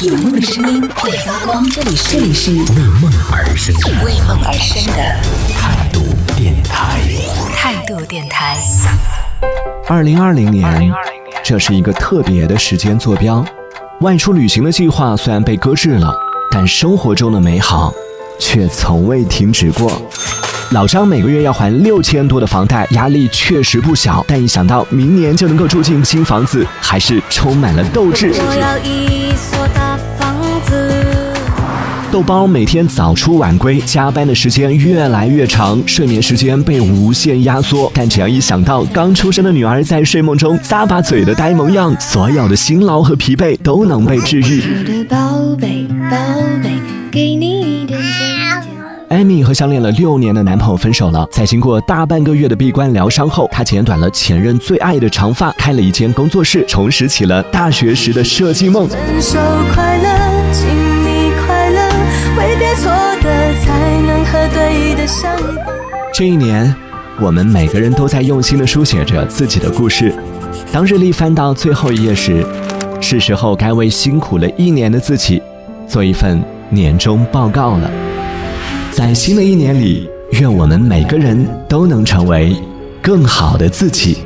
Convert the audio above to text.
有梦的声音会发光，这里是这里是为梦而生的为梦而生的态度电台。态度电台。二零二零年，这是一个特别的时间坐标。外出旅行的计划虽然被搁置了，但生活中的美好却从未停止过。老张每个月要还六千多的房贷，压力确实不小。但一想到明年就能够住进新房子，还是充满了斗志。我要一豆包每天早出晚归，加班的时间越来越长，睡眠时间被无限压缩。但只要一想到刚出生的女儿在睡梦中咂巴嘴的呆萌样，所有的辛劳和疲惫都能被治愈。我的宝贝，宝贝，给你一点。艾米和相恋了六年的男朋友分手了，在经过大半个月的闭关疗伤后，她剪短了前任最爱的长发，开了一间工作室，重拾起了大学时的设计梦。分手快和对的。这一年，我们每个人都在用心地书写着自己的故事。当日历翻到最后一页时，是时候该为辛苦了一年的自己做一份年终报告了。在新的一年里，愿我们每个人都能成为更好的自己。